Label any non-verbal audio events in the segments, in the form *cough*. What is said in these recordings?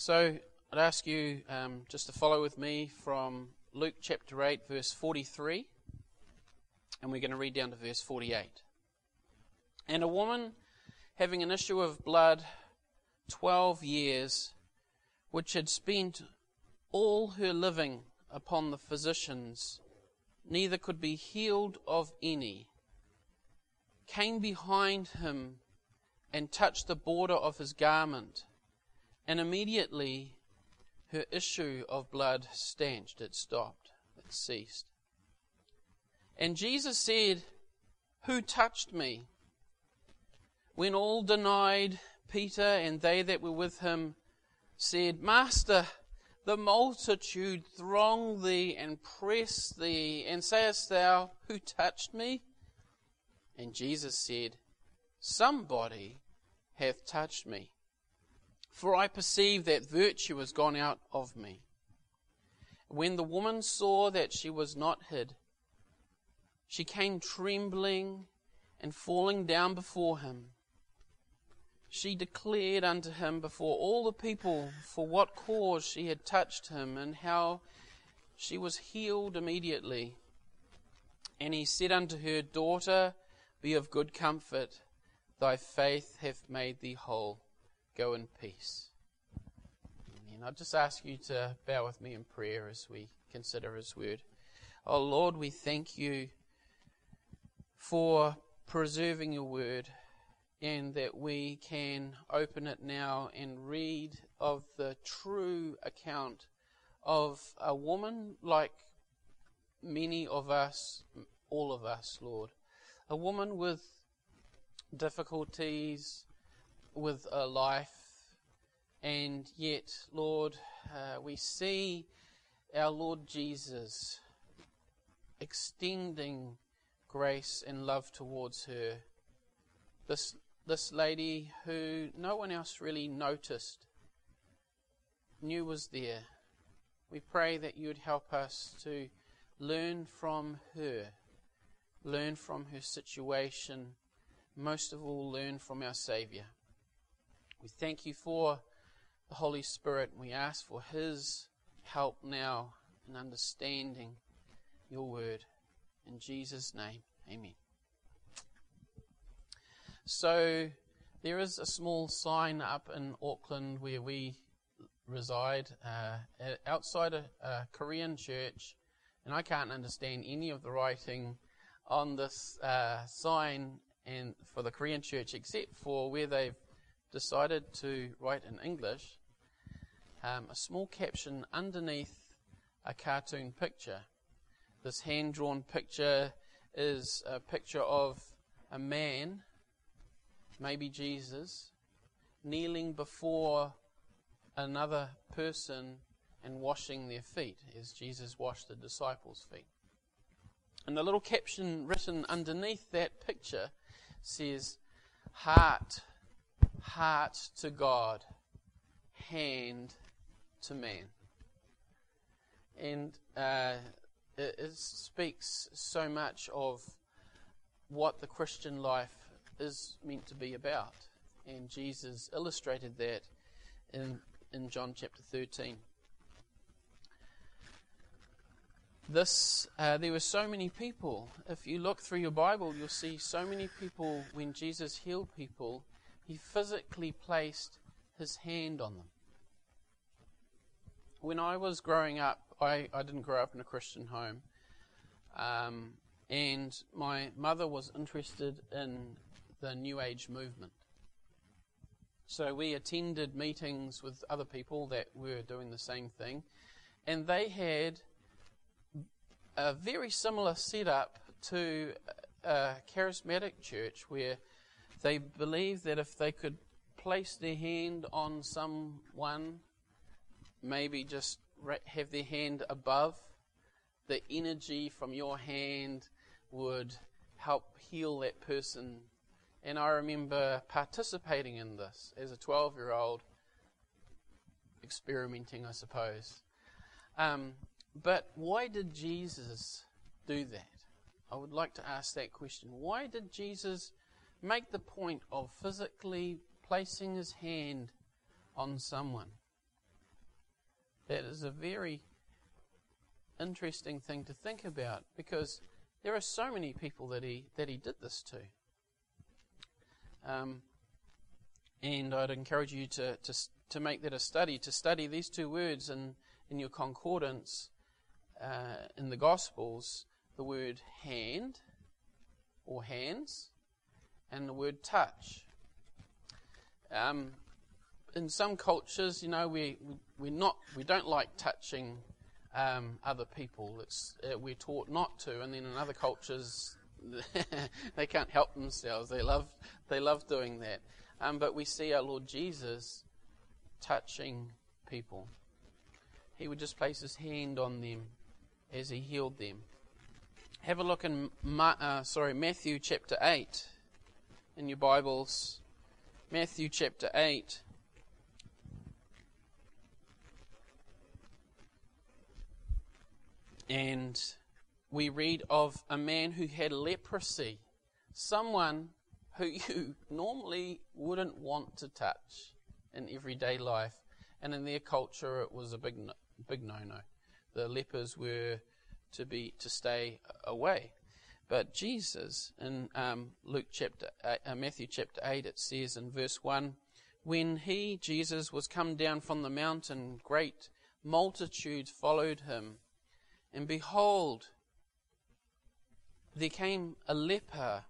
So I'd ask you um, just to follow with me from Luke chapter 8, verse 43, and we're going to read down to verse 48. And a woman having an issue of blood 12 years, which had spent all her living upon the physicians, neither could be healed of any, came behind him and touched the border of his garment and immediately her issue of blood stanched, it stopped, it ceased. And Jesus said, Who touched me? When all denied, Peter and they that were with him said, Master, the multitude throng thee and press thee, and sayest thou, Who touched me? And Jesus said, Somebody hath touched me for I perceive that virtue has gone out of me. When the woman saw that she was not hid, she came trembling and falling down before him. She declared unto him before all the people for what cause she had touched him and how she was healed immediately. And he said unto her, Daughter, be of good comfort, thy faith hath made thee whole. Go in peace. And I just ask you to bow with me in prayer as we consider His word. Oh Lord, we thank you for preserving your word and that we can open it now and read of the true account of a woman like many of us, all of us, Lord. A woman with difficulties, with a life. And yet, Lord, uh, we see our Lord Jesus extending grace and love towards her. This, this lady who no one else really noticed, knew was there. We pray that you would help us to learn from her, learn from her situation, most of all, learn from our Saviour. We thank you for the Holy Spirit. And we ask for His help now in understanding your word. In Jesus' name, amen. So, there is a small sign up in Auckland where we reside uh, outside a, a, Korean church, and I can't understand any of the writing on this uh, sign and for the Korean church except for where they've decided to write in English um, a small caption underneath a cartoon picture. This hand drawn picture is a picture of a man, maybe Jesus, kneeling before another person and washing their feet as Jesus washed the disciples' feet. And the little caption written underneath that picture says, Heart heart to God, hand to man. And uh, it, it speaks so much of what the Christian life is meant to be about. And Jesus illustrated that in, in John chapter 13. This, uh, there were so many people. If you look through your Bible, you'll see so many people when Jesus healed people he physically placed his hand on them. When I was growing up, I, I didn't grow up in a Christian home. Um, and my mother was interested in the New Age movement. So we attended meetings with other people that were doing the same thing, and they had a very similar setup to a charismatic church where they believed that if they could place their hand on someone, maybe just have their hand above, the energy from your hand would help heal that person. And I remember participating in this as a 12 year old, experimenting, I suppose. Um, but why did Jesus do that? I would like to ask that question. Why did Jesus make the point of physically placing his hand on someone. that is a very interesting thing to think about because there are so many people that he that he did this to. Um, and I'd encourage you to, to to make that a study to study these two words in in your concordance uh, in the Gospels. The word hand or hands, and the word touch. Um, in some cultures, you know, we, we we're not we don't like touching um, other people. It's uh, we're taught not to, and then in other cultures, *laughs* they can't help themselves. They love they love doing that. Um, but we see our Lord Jesus touching people. He would just place his hand on them as he healed them. Have a look in Ma- uh, sorry Matthew chapter eight in your Bibles. Matthew chapter eight. And we read of a man who had leprosy, someone who you *laughs* normally wouldn't want to touch in everyday life. And in their culture, it was a big, no, big no-no. The lepers were to be to stay away. But Jesus, in um, Luke chapter, uh, Matthew chapter eight, it says in verse one, when he Jesus was come down from the mountain, great multitudes followed him and behold, there came a leper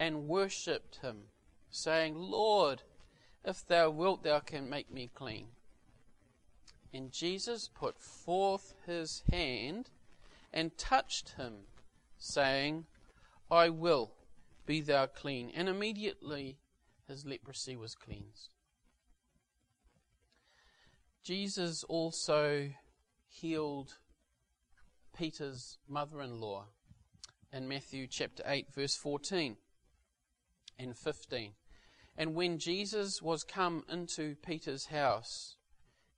and worshipped him, saying, Lord, if thou wilt, thou can make me clean. And Jesus put forth his hand and touched him, saying, I will, be thou clean. And immediately his leprosy was cleansed. Jesus also healed Peter's mother in law in Matthew chapter 8, verse 14 and 15. And when Jesus was come into Peter's house,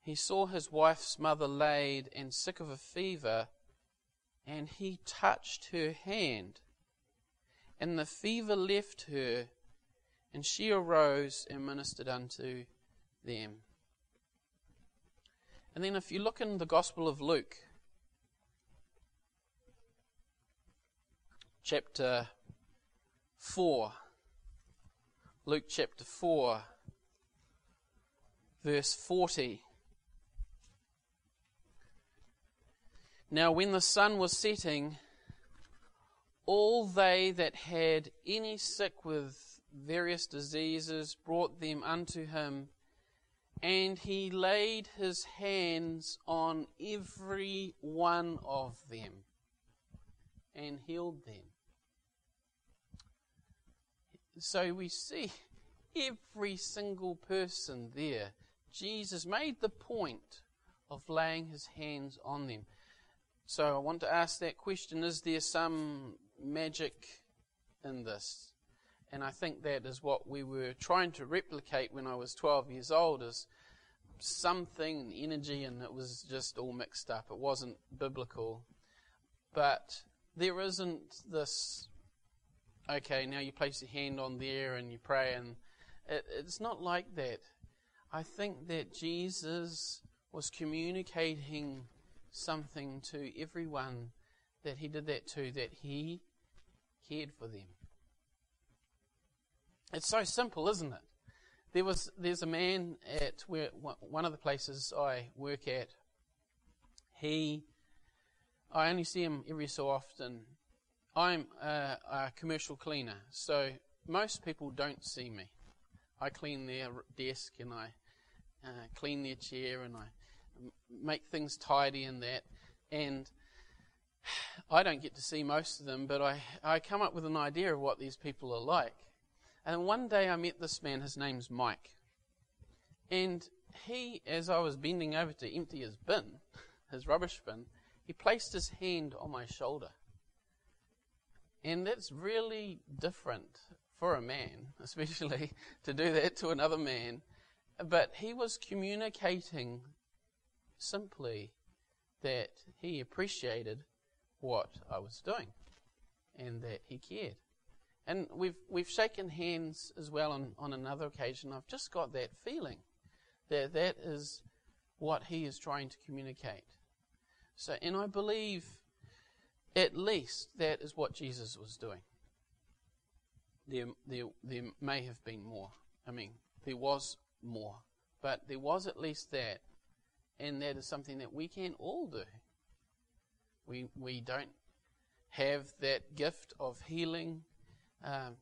he saw his wife's mother laid and sick of a fever, and he touched her hand. And the fever left her, and she arose and ministered unto them. And then, if you look in the Gospel of Luke, chapter 4. Luke chapter 4, verse 40. Now, when the sun was setting, all they that had any sick with various diseases brought them unto him, and he laid his hands on every one of them and healed them. So we see *laughs* every single person there. Jesus made the point of laying his hands on them. So I want to ask that question is there some magic in this? And I think that is what we were trying to replicate when I was 12 years old is something, energy, and it was just all mixed up. It wasn't biblical. But there isn't this okay, now you place your hand on there and you pray, and it, it's not like that. I think that Jesus was communicating something to everyone that he did that to, that he cared for them. It's so simple, isn't it? There was there's a man at where one of the places I work at. He, I only see him every so often, I'm a, a commercial cleaner, so most people don't see me. I clean their desk and I uh, clean their chair and I make things tidy and that. And I don't get to see most of them, but I, I come up with an idea of what these people are like. And one day I met this man, his name's Mike. And he, as I was bending over to empty his bin, *laughs* his rubbish bin, he placed his hand on my shoulder. And that's really different for a man, *laughs* especially to do that to another man. But he was communicating simply that he appreciated what I was doing and that he cared. And we've, we've shaken hands as well on, on another occasion. I've just got that feeling that that is what he is trying to communicate. So, and I believe at least that is what Jesus was doing. There, there, there may have been more. I mean, there was more. But there was at least that. And that is something that we can all do. We, we don't have that gift of healing um,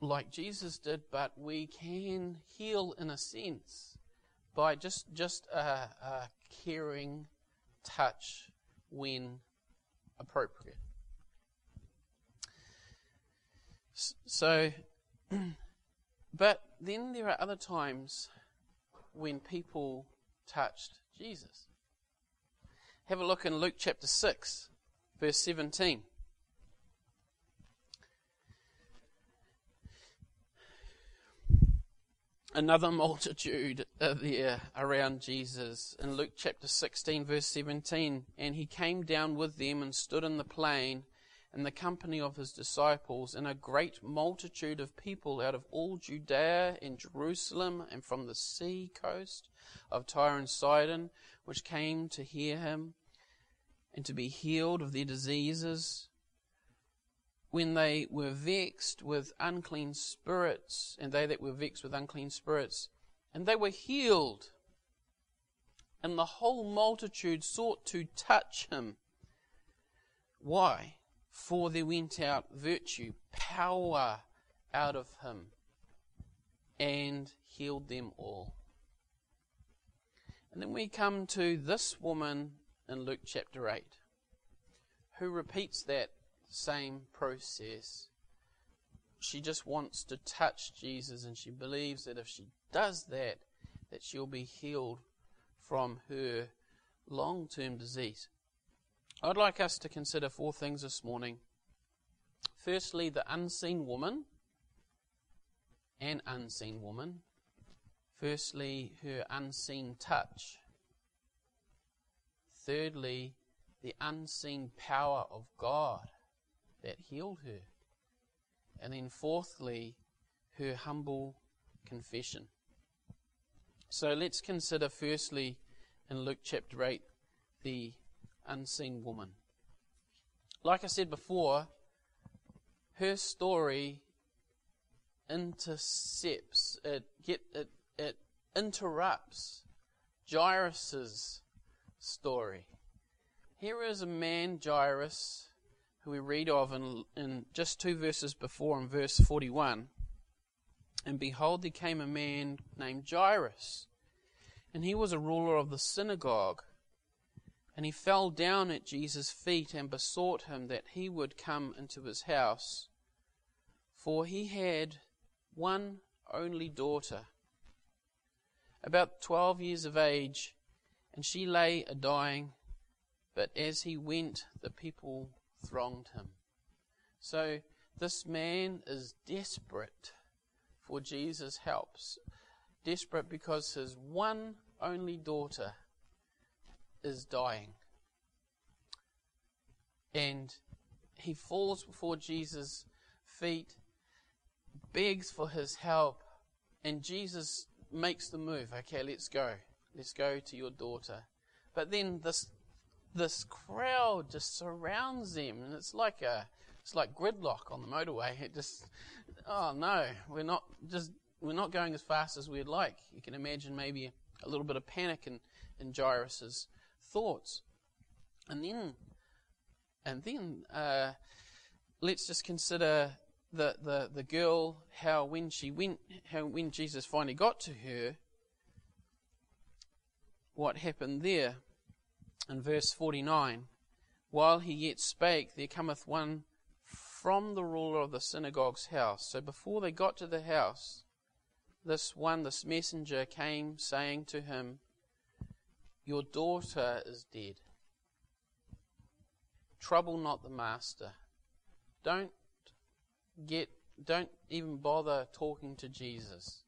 like Jesus did, but we can heal in a sense by just, just a, a caring touch when appropriate. So, *clears throat* but then there are other times when people touched Jesus. Have a look in Luke chapter 6, verse 17. Another multitude are there around Jesus. In Luke chapter 16, verse 17, and he came down with them and stood in the plain in the company of his disciples, and a great multitude of people out of all Judea and Jerusalem, and from the sea coast of Tyre and Sidon, which came to hear him and to be healed of their diseases. When they were vexed with unclean spirits, and they that were vexed with unclean spirits, and they were healed. And the whole multitude sought to touch him. Why? For there went out virtue, power out of him, and healed them all. And then we come to this woman in Luke chapter 8, who repeats that same process. She just wants to touch Jesus, and she believes that if she does that, that she'll be healed from her long-term disease. I'd like us to consider four things this morning. Firstly, the unseen woman an unseen woman. Firstly, her unseen touch. Thirdly, the unseen power of God that healed her. And then fourthly, her humble confession. So let's consider firstly in Luke chapter 8 the unseen woman. Like I said before, her story intercepts, it, get, it, it interrupts Jairus' story. Here is a man, Jairus, who we read of in, in just two verses before, in verse 41. And behold, there came a man named Jairus, and he was a ruler of the synagogue. And he fell down at Jesus' feet and besought him that he would come into his house. For he had one only daughter, about twelve years of age, and she lay a dying. But as he went, the people thronged him. So this man is desperate for Jesus' help. Desperate because his one only daughter is dying. And he falls before Jesus' feet, begs for his help, and Jesus makes the move. Okay, let's go. Let's go to your daughter. But then this this crowd just surrounds them, and it's like a it's like gridlock on the motorway. It just oh no, we're not just we're not going as fast as we'd like. You can imagine maybe a little bit of panic in, in Jairus's thoughts. And then, and then, uh, let's just consider the, the, the girl, how when she went, how when Jesus finally got to her, what happened there. In verse 49, while he yet spake, there cometh one from the ruler of the synagogue's house. So before they got to the house, this one, this messenger, came saying to him, your daughter is dead. Trouble not the master. Don't get don't even bother talking to Jesus.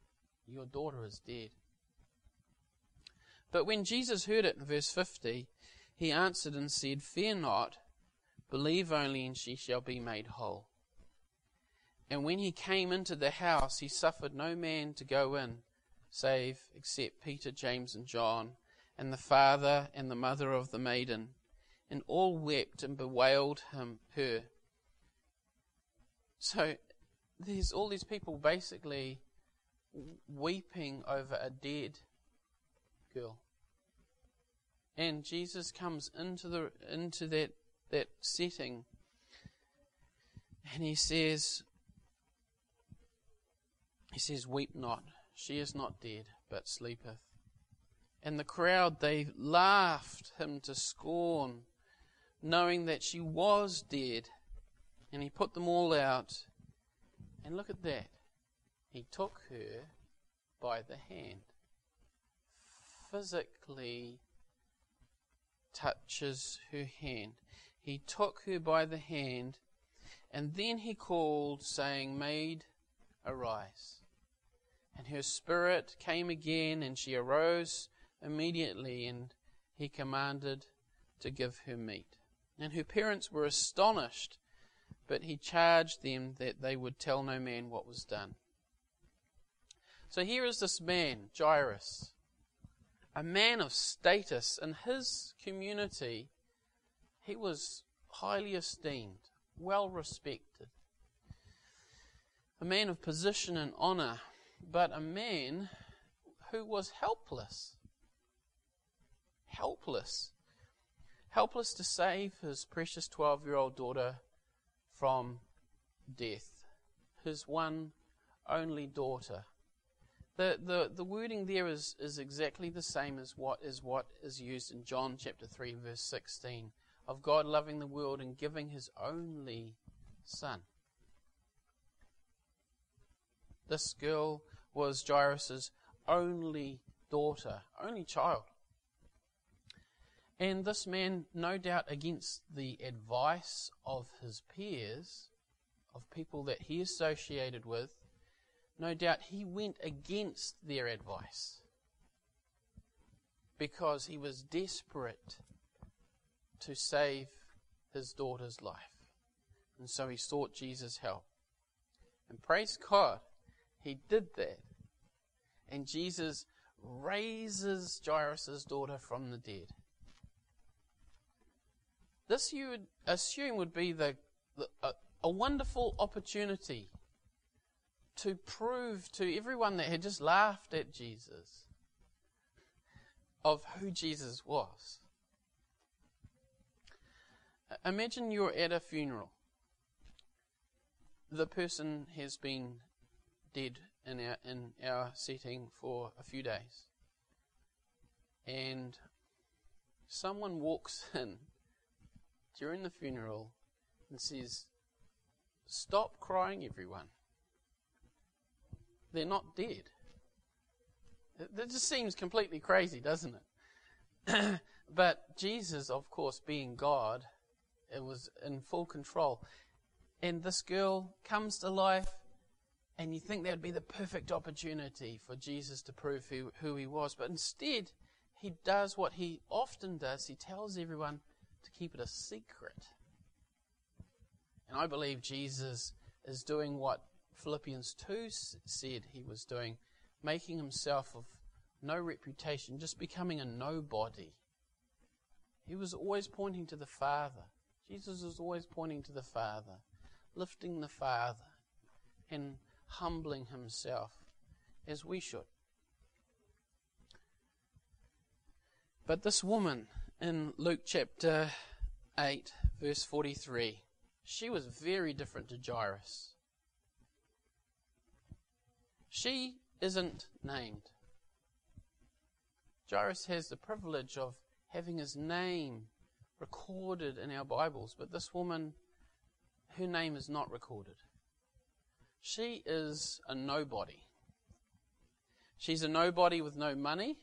Your daughter is dead. But when Jesus heard it in verse 50, he answered and said, Fear not, believe only, and she shall be made whole. And when he came into the house, he suffered no man to go in, save except Peter, James, and John and the father and the mother of the maiden, and all wept and bewailed him her. So there's all these people basically weeping over a dead girl. And Jesus comes into the into that that setting and he says he says, Weep not, she is not dead, but sleepeth. And the crowd they laughed him to scorn, knowing that she was dead. And he put them all out. And look at that. He took her by the hand. Physically touches her hand. He took her by the hand, and then he called, saying, Maid, arise. And her spirit came again, and she arose immediately, and he commanded to give her meat. And her parents were astonished, but he charged them that they would tell no man what was done. So here is this man, Jairus, a man of status in his community. He was highly esteemed, well respected, a man of position and honor, but a man who was helpless. Helpless. Helpless to save his precious 12 year old daughter from death. His one only daughter. The, the, the wording there is, is exactly the same as what is what is used in John chapter 3 verse 16 of God loving the world and giving his only son. This girl was Jairus' only daughter, only child. And this man, no doubt against the advice of his peers, of people that he associated with, no doubt he went against their advice because he was desperate to save his daughter's life. And so he sought Jesus' help. And praise God, he did that. And Jesus raises Jairus' daughter from the dead. This you would assume would be the, the a, a wonderful opportunity to prove to everyone that had just laughed at Jesus of who Jesus was. Imagine you're at a funeral. The person has been dead in our in our setting for a few days. And someone walks *laughs* in during the funeral and says, Stop crying, everyone. They're not dead. That just seems completely crazy, doesn't it? *clears throat* but Jesus, of course, being God, it was in full control. And this girl comes to life and you think that would be the perfect opportunity for Jesus to prove who, who he was. But instead, he does what he often does. He tells everyone to keep it a secret. And I believe Jesus is doing what Philippians 2 said he was doing, making himself of no reputation, just becoming a nobody. He was always pointing to the Father. Jesus was always pointing to the Father, lifting the Father, and humbling himself as we should. But this woman in Luke chapter 8, verse 43, she was very different to Jairus. She isn't named. Jairus has the privilege of having his name recorded in our Bibles, but this woman, her name is not recorded. She is a nobody. She's a nobody with no money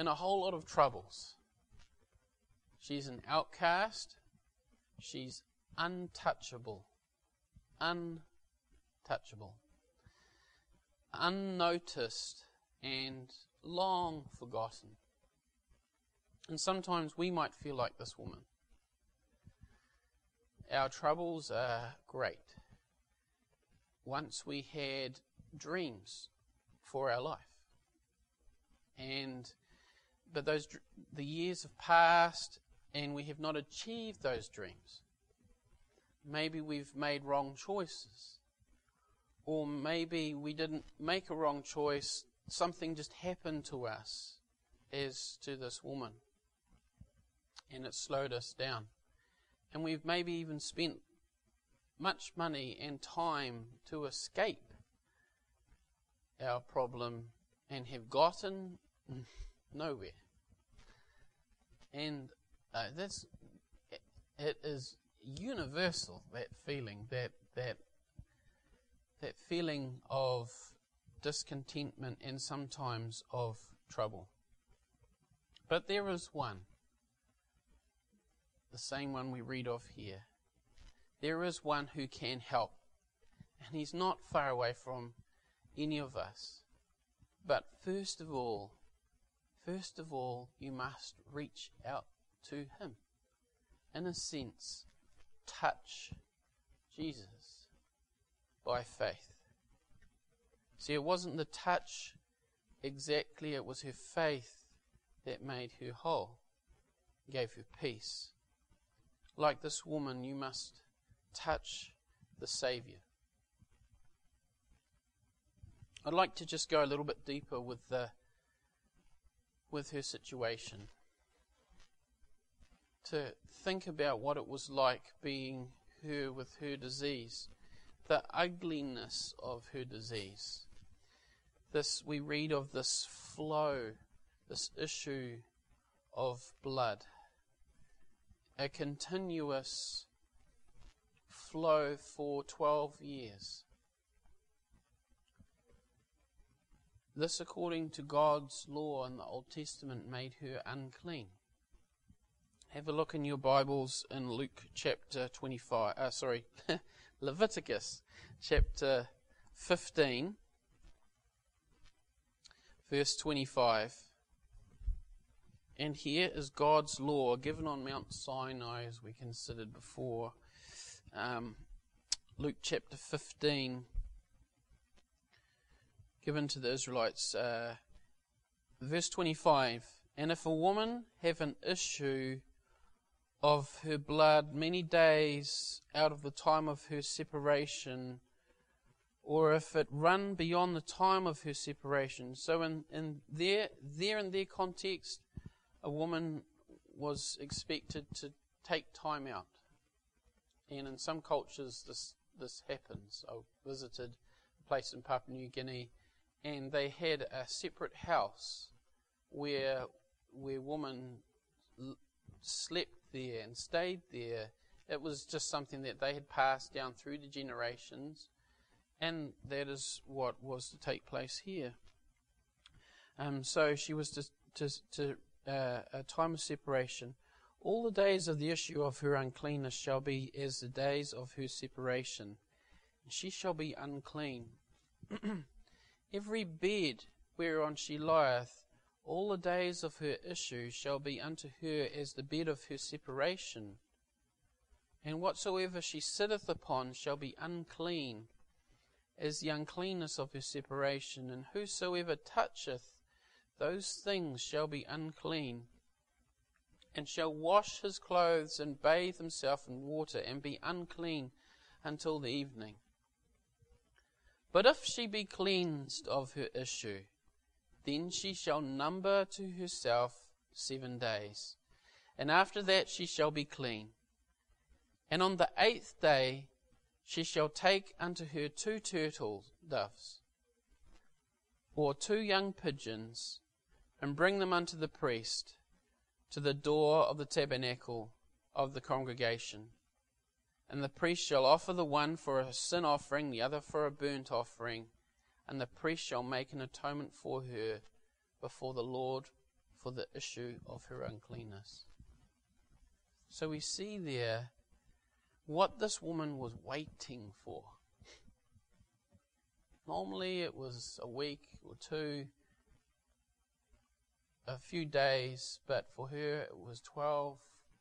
and a whole lot of troubles. She's an outcast. She's untouchable. Untouchable. Unnoticed and long forgotten. And sometimes we might feel like this woman. Our troubles are great once we had dreams for our life. and but those the years have passed and we have not achieved those dreams. Maybe we've made wrong choices. Or maybe we didn't make a wrong choice, something just happened to us as to this woman. And it slowed us down. And we've maybe even spent much money and time to escape our problem and have gotten nowhere. And uh, that's it is universal that feeling that that that feeling of discontentment and sometimes of trouble. But there is one, the same one we read of here. There is one who can help, and he's not far away from any of us. But first of all, first of all, you must reach out to him. In a sense, touch Jesus by faith. See, it wasn't the touch exactly, it was her faith that made her whole, gave her peace. Like this woman, you must touch the Saviour. I'd like to just go a little bit deeper with the with her situation. To think about what it was like being her with her disease, the ugliness of her disease. This we read of this flow, this issue of blood, a continuous flow for 12 years. This, according to God's law in the Old Testament, made her unclean. Have a look in your Bibles in Luke chapter 25, uh, sorry, *laughs* Leviticus chapter 15, verse 25. And here is God's law given on Mount Sinai, as we considered before. Um, Luke chapter 15, given to the Israelites. Uh, verse 25 And if a woman have an issue of her blood many days out of the time of her separation, or if it run beyond the time of her separation. So in, in their there in their context, a woman was expected to take time out. And in some cultures this this happens. I visited a place in Papua New Guinea and they had a separate house where where women l- slept there and stayed there. It was just something that they had passed down through the generations, and that is what was to take place here. Um, so she was to, to, to uh, a time of separation. All the days of the issue of her uncleanness shall be as the days of her separation. She shall be unclean. *clears throat* Every bed whereon she lieth, all the days of her issue shall be unto her as the bed of her separation. And whatsoever she sitteth upon shall be unclean, as the uncleanness of her separation. And whosoever toucheth those things shall be unclean, and shall wash his clothes and bathe himself in water, and be unclean until the evening. But if she be cleansed of her issue, then she shall number to herself seven days, and after that she shall be clean. And on the eighth day she shall take unto her two turtle doves, or two young pigeons, and bring them unto the priest to the door of the tabernacle of the congregation. And the priest shall offer the one for a sin offering, the other for a burnt offering, and the priest shall make an atonement for her before the Lord for the issue of her uncleanness. So we see there what this woman was waiting for. Normally it was a week or two, a few days, but for her it was 12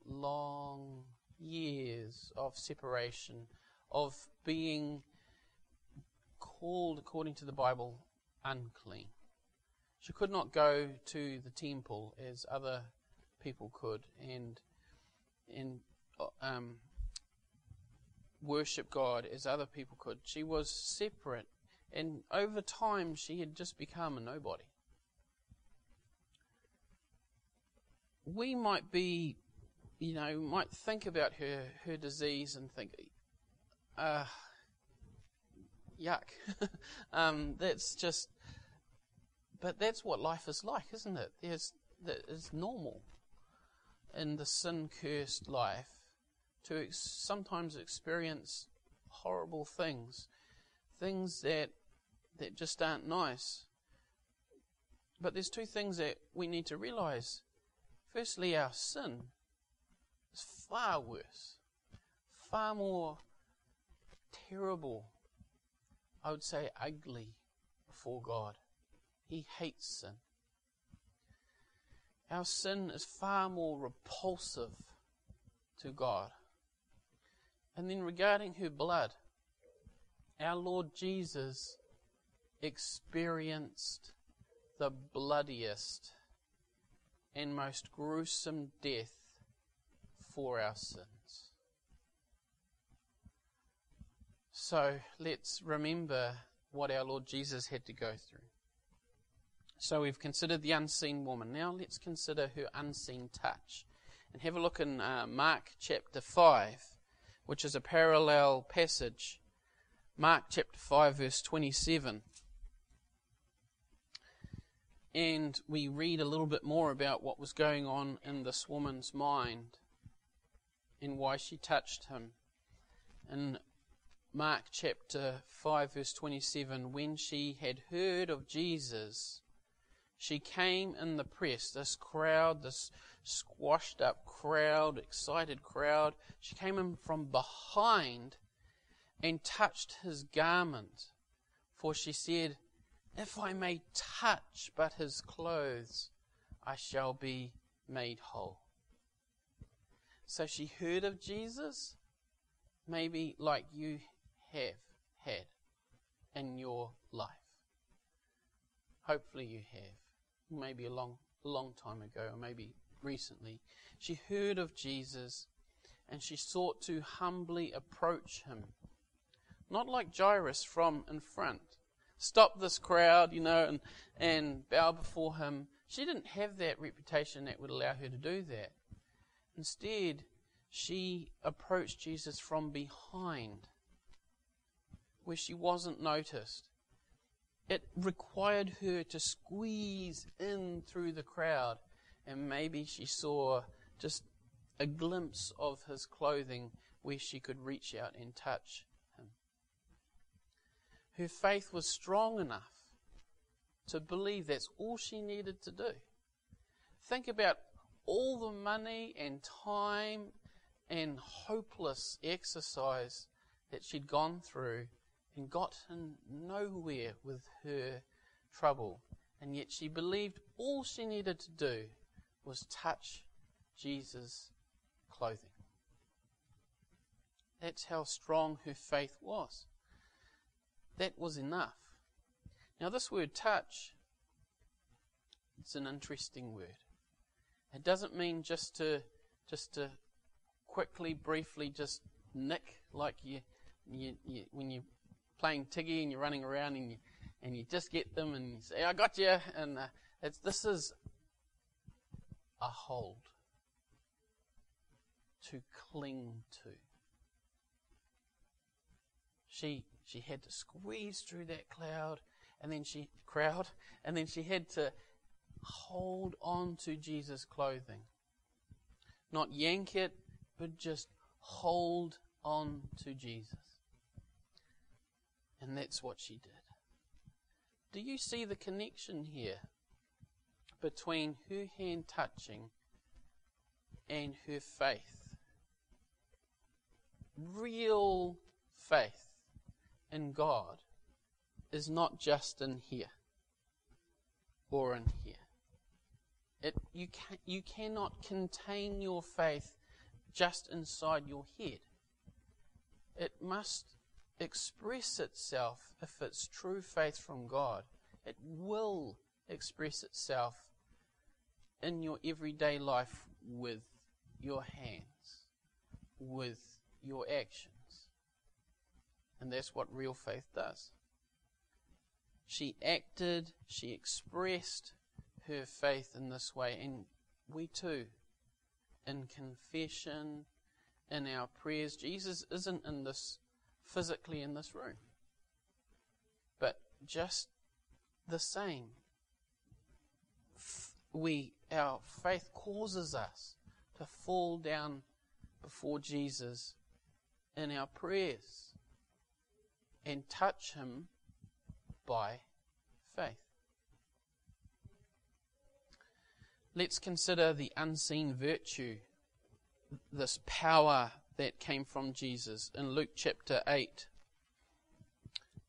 long years of separation, of being called, according to the Bible, unclean. She could not go to the temple as other people could and and um, worship God as other people could. She was separate, and over time she had just become a nobody. We might be, you know, might think about her her disease and think, uh, yuck. *laughs* um, that's just, but that's what life is like, isn't it? There's that is normal in the sin cursed life to ex- sometimes experience horrible things, things that that just aren't nice. But there's two things that we need to realize. Firstly, our sin far worse, far more terrible, I would say ugly before God. He hates sin. Our sin is far more repulsive to God. And then regarding her blood, our Lord Jesus experienced the bloodiest and most gruesome death for our sins. So let's remember what our Lord Jesus had to go through. So we've considered the unseen woman. Now let's consider her unseen touch. And have a look in uh, Mark chapter 5 which is a parallel passage. Mark chapter 5, verse 27. And we read a little bit more about what was going on in this woman's mind and why she touched him. In Mark chapter 5, verse 27, when she had heard of Jesus, she came in the press, this crowd, this squashed up crowd, excited crowd. She came in from behind and touched his garment. For she said, If I may touch but his clothes, I shall be made whole. So she heard of Jesus, maybe like you have had in your life. Hopefully you have. Maybe a long, long time ago, or maybe recently, she heard of Jesus and she sought to humbly approach him. Not like Jairus from in front. Stop this crowd, you know, and, and bow before him. She didn't have that reputation that would allow her to do that. Instead, she approached Jesus from behind, where she wasn't noticed. It required her to squeeze in through the crowd and maybe she saw just a glimpse of his clothing where she could reach out and touch him. Her faith was strong enough to believe that's all she needed to do. Think about all the money and time and hopeless exercise that she'd gone through and gotten nowhere with her trouble. And yet she believed all she needed to do was touch Jesus' clothing. That's how strong her faith was. That was enough. Now, this word touch, it's an interesting word. It doesn't mean just to, just to quickly, briefly, just nick like you, you, you when you're playing tiggy and you're running around and you, and you just get them and you say, I got you. And uh, it's, this is a hold to cling to. She she had to squeeze through that cloud and then she crowd and then she had to hold on to Jesus' clothing. Not yank it, but just hold on to Jesus. And that's what she did. Do you see the connection here? between her hand touching and her faith. Real faith in God is not just in here or in here. It, you, can, you cannot contain your faith just inside your head. It must express itself, if it's true faith from God, it will express itself in your everyday life with your hands, with your actions. And that's what real faith does. She acted, she expressed her faith in this way, and we too, in confession, in our prayers. Jesus isn't in this physically in this room, but just the same. We, our faith causes us to fall down before Jesus in our prayers and touch Him by faith. Let's consider the unseen virtue, this power that came from Jesus in Luke chapter 8,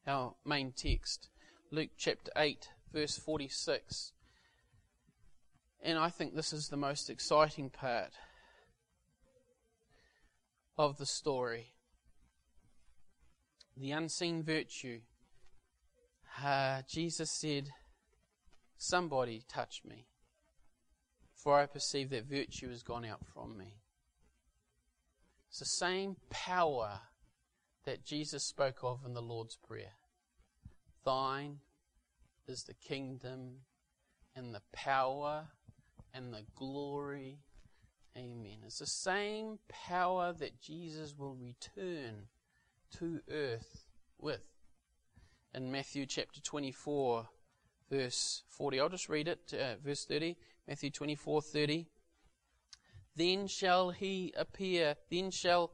our main text. Luke chapter 8, verse 46. And I think this is the most exciting part of the story. The unseen virtue. Uh, Jesus said, Somebody touched me, for I perceive that virtue has gone out from me. It's the same power that Jesus spoke of in the Lord's Prayer. Thine is the kingdom and the power and the glory. Amen. It's the same power that Jesus will return to earth with. In Matthew chapter 24, verse 40, I'll just read it, uh, verse 30. Matthew 24, 30. Then shall he appear, then shall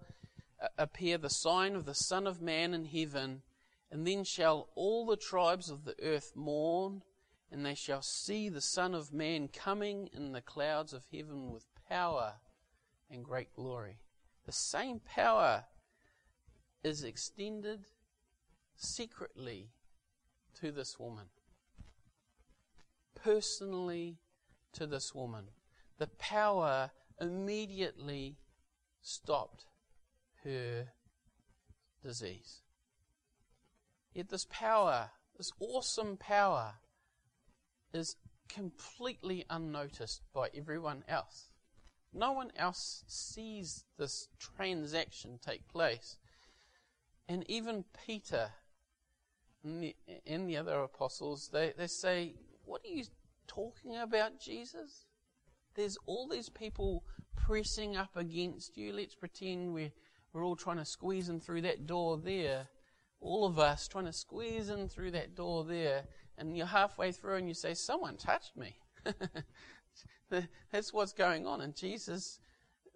uh, appear the sign of the Son of Man in heaven, and then shall all the tribes of the earth mourn and they shall see the Son of Man coming in the clouds of heaven with power and great glory. The same power is extended secretly to this woman, personally to this woman. The power immediately stopped her disease. Yet this power, this awesome power, is completely unnoticed by everyone else. No one else sees this transaction take place. And even Peter and the, and the other apostles, they, they say, What are you talking about, Jesus? There's all these people pressing up against you. Let's pretend we're, we're all trying to squeeze in through that door there. All of us trying to squeeze in through that door there and you're halfway through and you say, Someone touched me. *laughs* That's what's going on. And Jesus,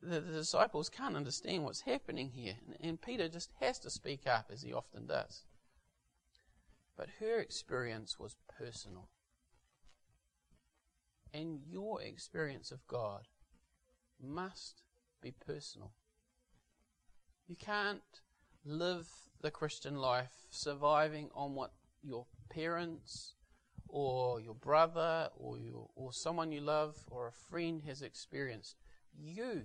the, the, disciples can't understand what's happening here. And, and Peter just has to speak up, as he often does. But her experience was personal. And your experience of God must be personal. You can't live the Christian life surviving on what your parents or your brother or your, or someone you love or a friend has experienced. You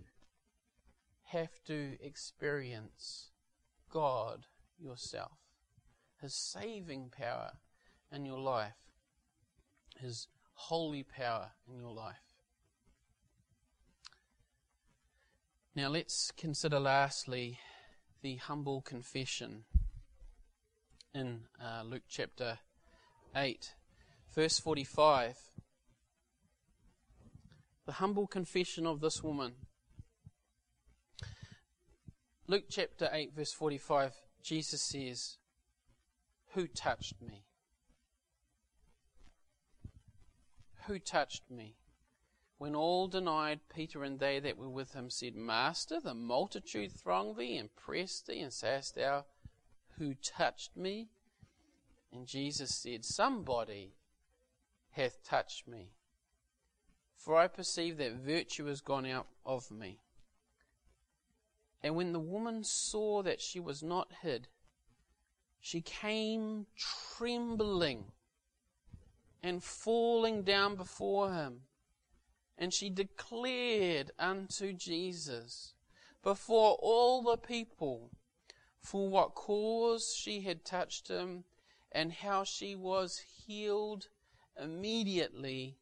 have to experience God yourself, His saving power in your life, His holy power in your life. Now let's consider lastly the humble confession in uh, Luke chapter 8, verse 45. The humble confession of this woman. Luke chapter 8, verse 45, Jesus says, Who touched me? Who touched me? When all denied, Peter and they that were with him said, Master, the multitude throng thee and press thee, and sayest thou, Who touched me? And Jesus said, Somebody hath touched me. For I perceive that virtue has gone out of me. And when the woman saw that she was not hid, she came trembling and falling down before him. And she declared unto Jesus before all the people for what cause she had touched him and how she was healed immediately,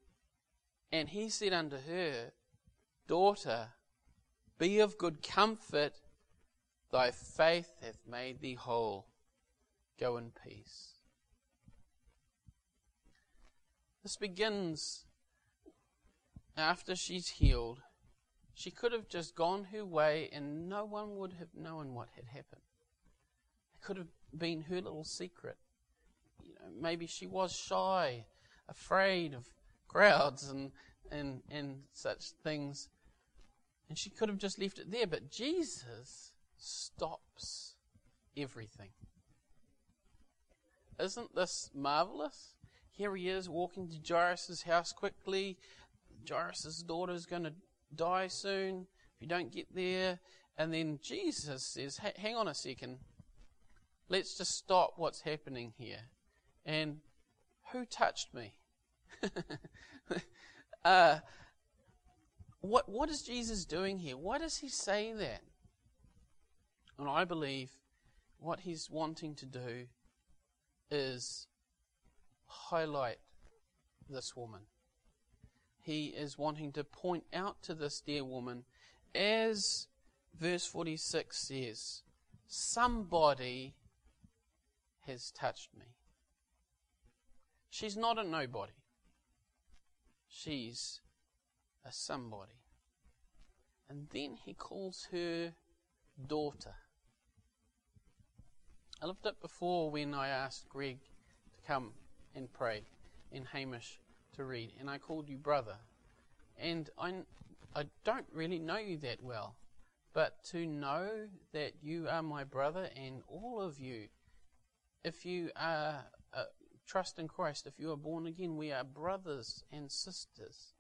and he said unto her, Daughter, be of good comfort, thy faith hath made thee whole. Go in peace. This begins after she's healed. She could have just gone her way and no one would have known what had happened. It could have been her little secret. You know, maybe she was shy, afraid of crowds and, and, and such things. And she could have just left it there, but Jesus stops everything. Isn't this marvelous? Here he is walking to Jairus' house quickly. Jairus' daughter is going to die soon if you don't get there. And then Jesus says, Hang on a second. Let's just stop what's happening here. And who touched me? *laughs* uh, what, what is Jesus doing here? Why does he say that? And I believe what he's wanting to do is highlight this woman. He is wanting to point out to this dear woman, as verse 46 says, somebody has touched me. She's not a nobody. She's a somebody. And then he calls her daughter. I loved it before when I asked Greg to come and pray and Hamish to read, and I called you brother. And I, I don't really know you that well, but to know that you are my brother and all of you, if you are uh, trust in Christ, if you are born again, we are brothers and sisters.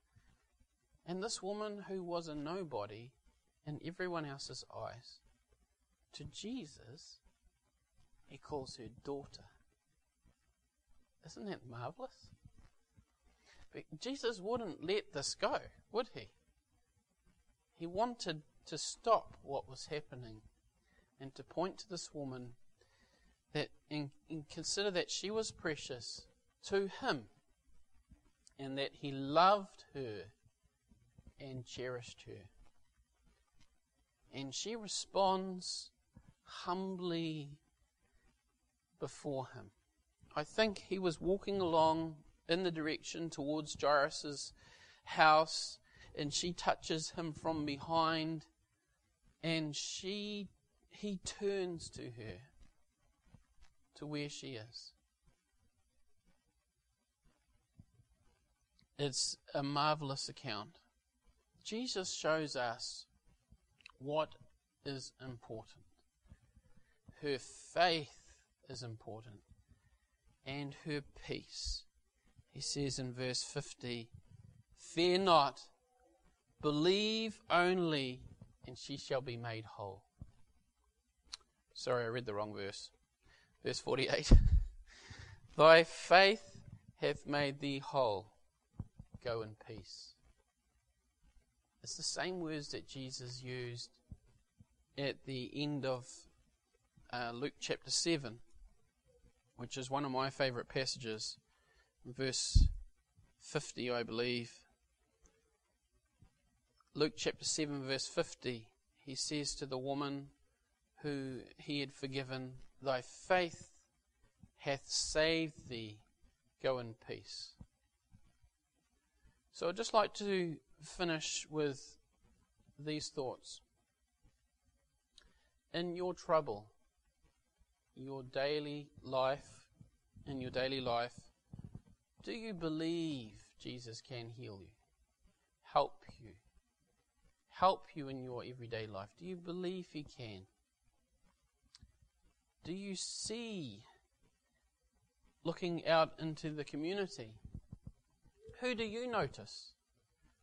And this woman who was a nobody in everyone else's eyes, to Jesus, he calls her daughter. Isn't that marvelous? But Jesus wouldn't let this go, would he? He wanted to stop what was happening and to point to this woman that and, and consider that she was precious to him and that he loved her and cherished her. And she responds humbly before him. I think he was walking along in the direction towards Jairus' house, and she touches him from behind, and she he turns to her to where she is. It's a marvelous account. Jesus shows us what is important. Her faith is important. And her peace. He says in verse 50 Fear not, believe only, and she shall be made whole. Sorry, I read the wrong verse. Verse 48 *laughs* Thy faith hath made thee whole. Go in peace. It's the same words that Jesus used at the end of uh, Luke chapter 7 which is one of my favourite passages, verse 50, I believe. Luke chapter 7, verse 50, he says to the woman who he had forgiven, Thy faith hath saved thee. Go in peace. So I'd just like to finish with these thoughts. In your trouble, your daily life, in your daily life, do you believe Jesus can heal you, help you, help you in your everyday life? Do you believe He can? Do you see, looking out into the community, who do you notice?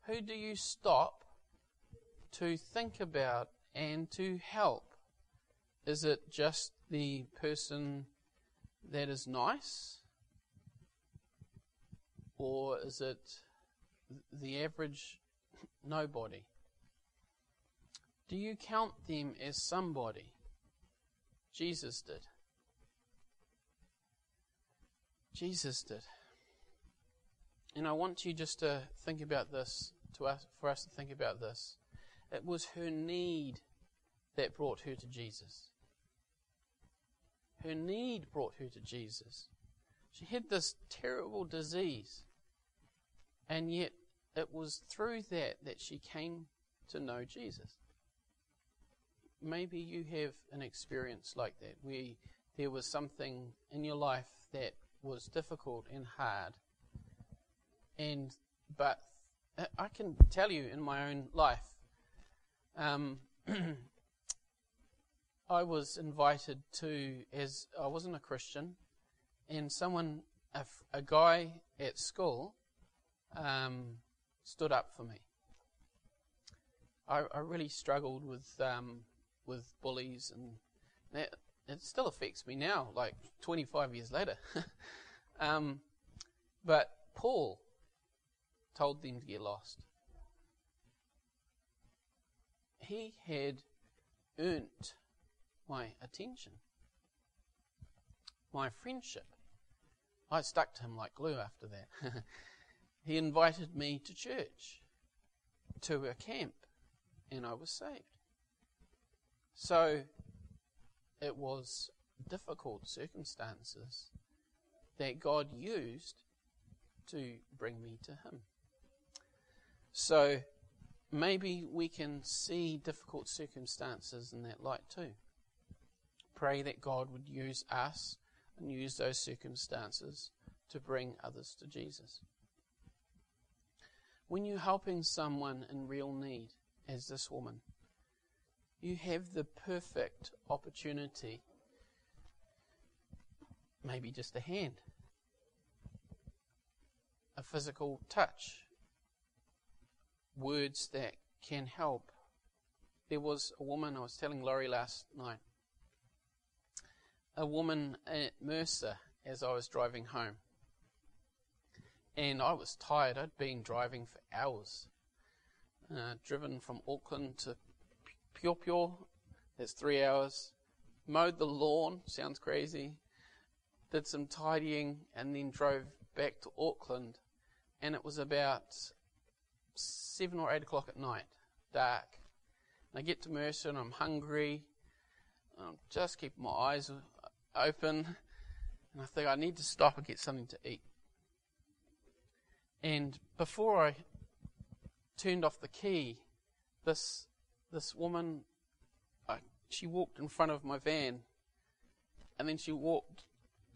Who do you stop to think about and to help? Is it just the person that is nice? Or is it the average nobody? Do you count them as somebody? Jesus did. Jesus did. And I want you just to think about this, to us, for us to think about this. It was her need that brought her to Jesus. Her need brought her to Jesus. She had this terrible disease, and yet it was through that that she came to know Jesus. Maybe you have an experience like that where there was something in your life that was difficult and hard. And but I can tell you in my own life, um, *clears throat* I was invited to as I wasn't a Christian, and someone, a, a guy at school, um, stood up for me. I, I really struggled with um, with bullies, and that, it still affects me now, like 25 years later. *laughs* um, but Paul told them to get lost. He had earned my attention, my friendship. I stuck to him like glue after that. *laughs* he invited me to church, to a camp, and I was saved. So it was difficult circumstances that God used to bring me to Him. So maybe we can see difficult circumstances in that light too. Pray that God would use us and use those circumstances to bring others to Jesus. When you're helping someone in real need, as this woman, you have the perfect opportunity. Maybe just a hand, a physical touch, words that can help. There was a woman, I was telling Laurie last night, a woman at Mercer as I was driving home. And I was tired. I'd been driving for hours. Uh, driven from Auckland to Pure that's three hours. Mowed the lawn, sounds crazy. Did some tidying and then drove back to Auckland. And it was about seven or eight o'clock at night, dark. And I get to Mercer and I'm hungry. I'm just keeping my eyes open. And I think I need to stop and get something to eat. And before I turned off the key, this this woman, uh, she walked in front of my van, and then she walked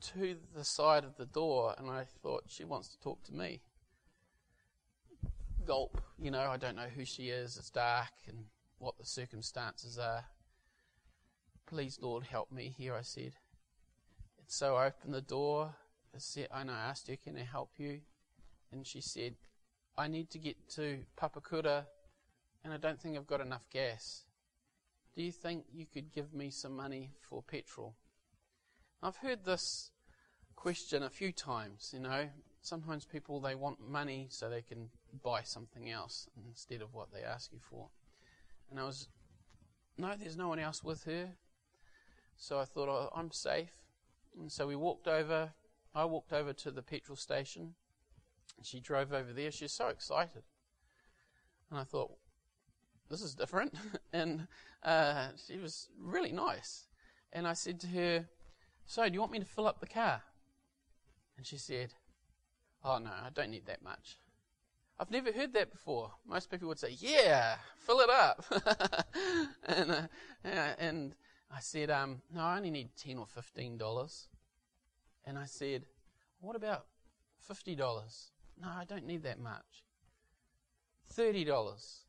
to the side of the door, and I thought she wants to talk to me. Gulp, you know, I don't know who she is. It's dark, and what the circumstances are. Please, Lord, help me here, I said. And so I opened the door, and I asked her, Can I help you? And she said, I need to get to Papakura and I don't think I've got enough gas. Do you think you could give me some money for petrol? I've heard this question a few times, you know. Sometimes people they want money so they can buy something else instead of what they ask you for. And I was no, there's no one else with her. So I thought oh, I'm safe. And so we walked over. I walked over to the petrol station. She drove over there. She was so excited. And I thought, this is different. *laughs* and uh, she was really nice. And I said to her, So, do you want me to fill up the car? And she said, Oh, no, I don't need that much. I've never heard that before. Most people would say, Yeah, fill it up. *laughs* and, uh, and I said, um, No, I only need 10 or $15. And I said, What about $50? No, I don't need that much. $30.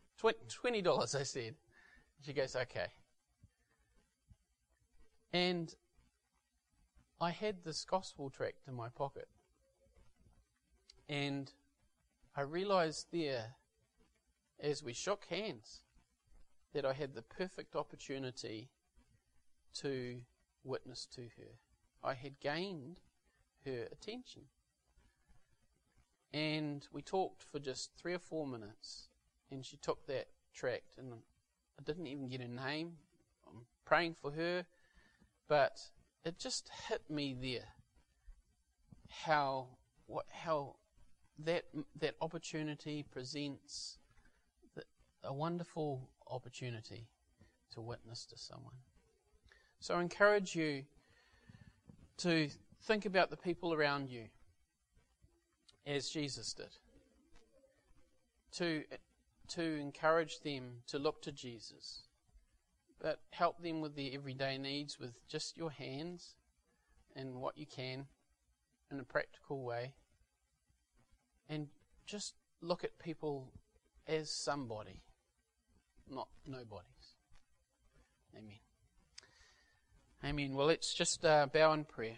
Twenty dollars, I said. She goes, okay. And I had this gospel tract in my pocket. And I realized there, as we shook hands, that I had the perfect opportunity to witness to her. I had gained her attention. And we talked for just three or four minutes and she took that tract, and I didn't even get her name. I'm praying for her, but it just hit me there how what how that that opportunity presents a wonderful opportunity to witness to someone. So I encourage you to think about the people around you as Jesus did. To to encourage them to look to Jesus. But help them with their everyday needs with just your hands and what you can in a practical way. And just look at people as somebody, not nobodies. Amen. Amen. Well, let's just uh, bow in prayer.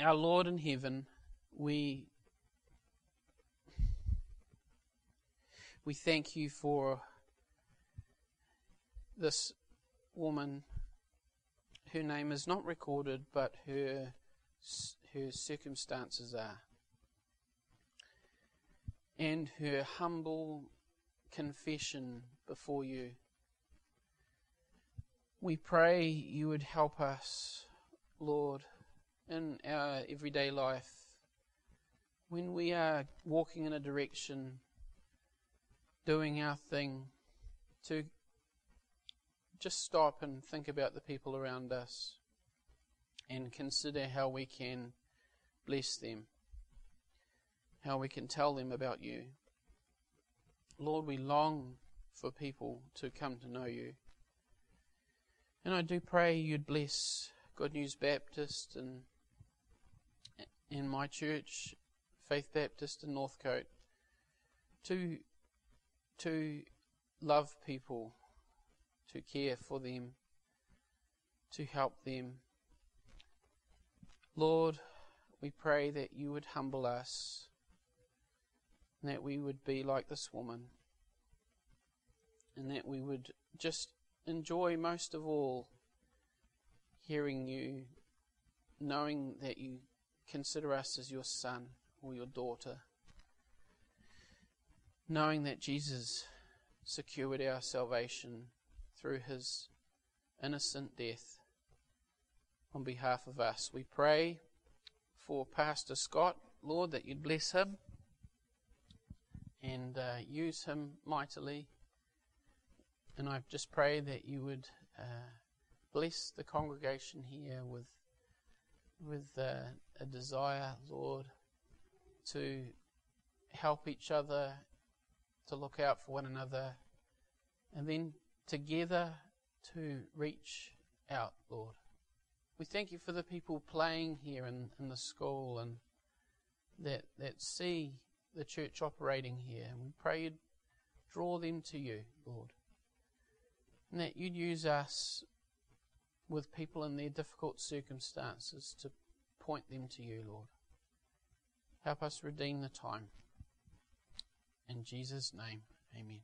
Our Lord in heaven, we we thank you for this woman. Her name is not recorded, but her her circumstances are. And her humble confession before you. We pray you would help us, Lord, in our everyday life when we are walking in a direction, doing our thing, to just stop and think about the people around us and consider how we can bless them, how we can tell them about you. Lord, we long for people to come to know you. And I do pray you'd bless Good News Baptist and in my church, Faith Baptist in Northcote, to to love people, to care for them, to help them, Lord, we pray that you would humble us, and that we would be like this woman, and that we would just enjoy most of all hearing you, knowing that you consider us as your son or your daughter, knowing that Jesus secured our salvation through his innocent death on behalf of us. We pray for Pastor Scott, Lord, that you'd bless him and uh, use him mightily. And I just pray that you would uh, bless the congregation here with with uh, a desire, Lord, to help each other, to look out for one another, and then together to reach out, Lord. We thank you for the people playing here in, in the school and that, that see the church operating here. And we pray you'd draw them to you, Lord. And that you'd use us with people in their difficult circumstances to point them to you, Lord. Help us redeem the time. In Jesus' name, amen.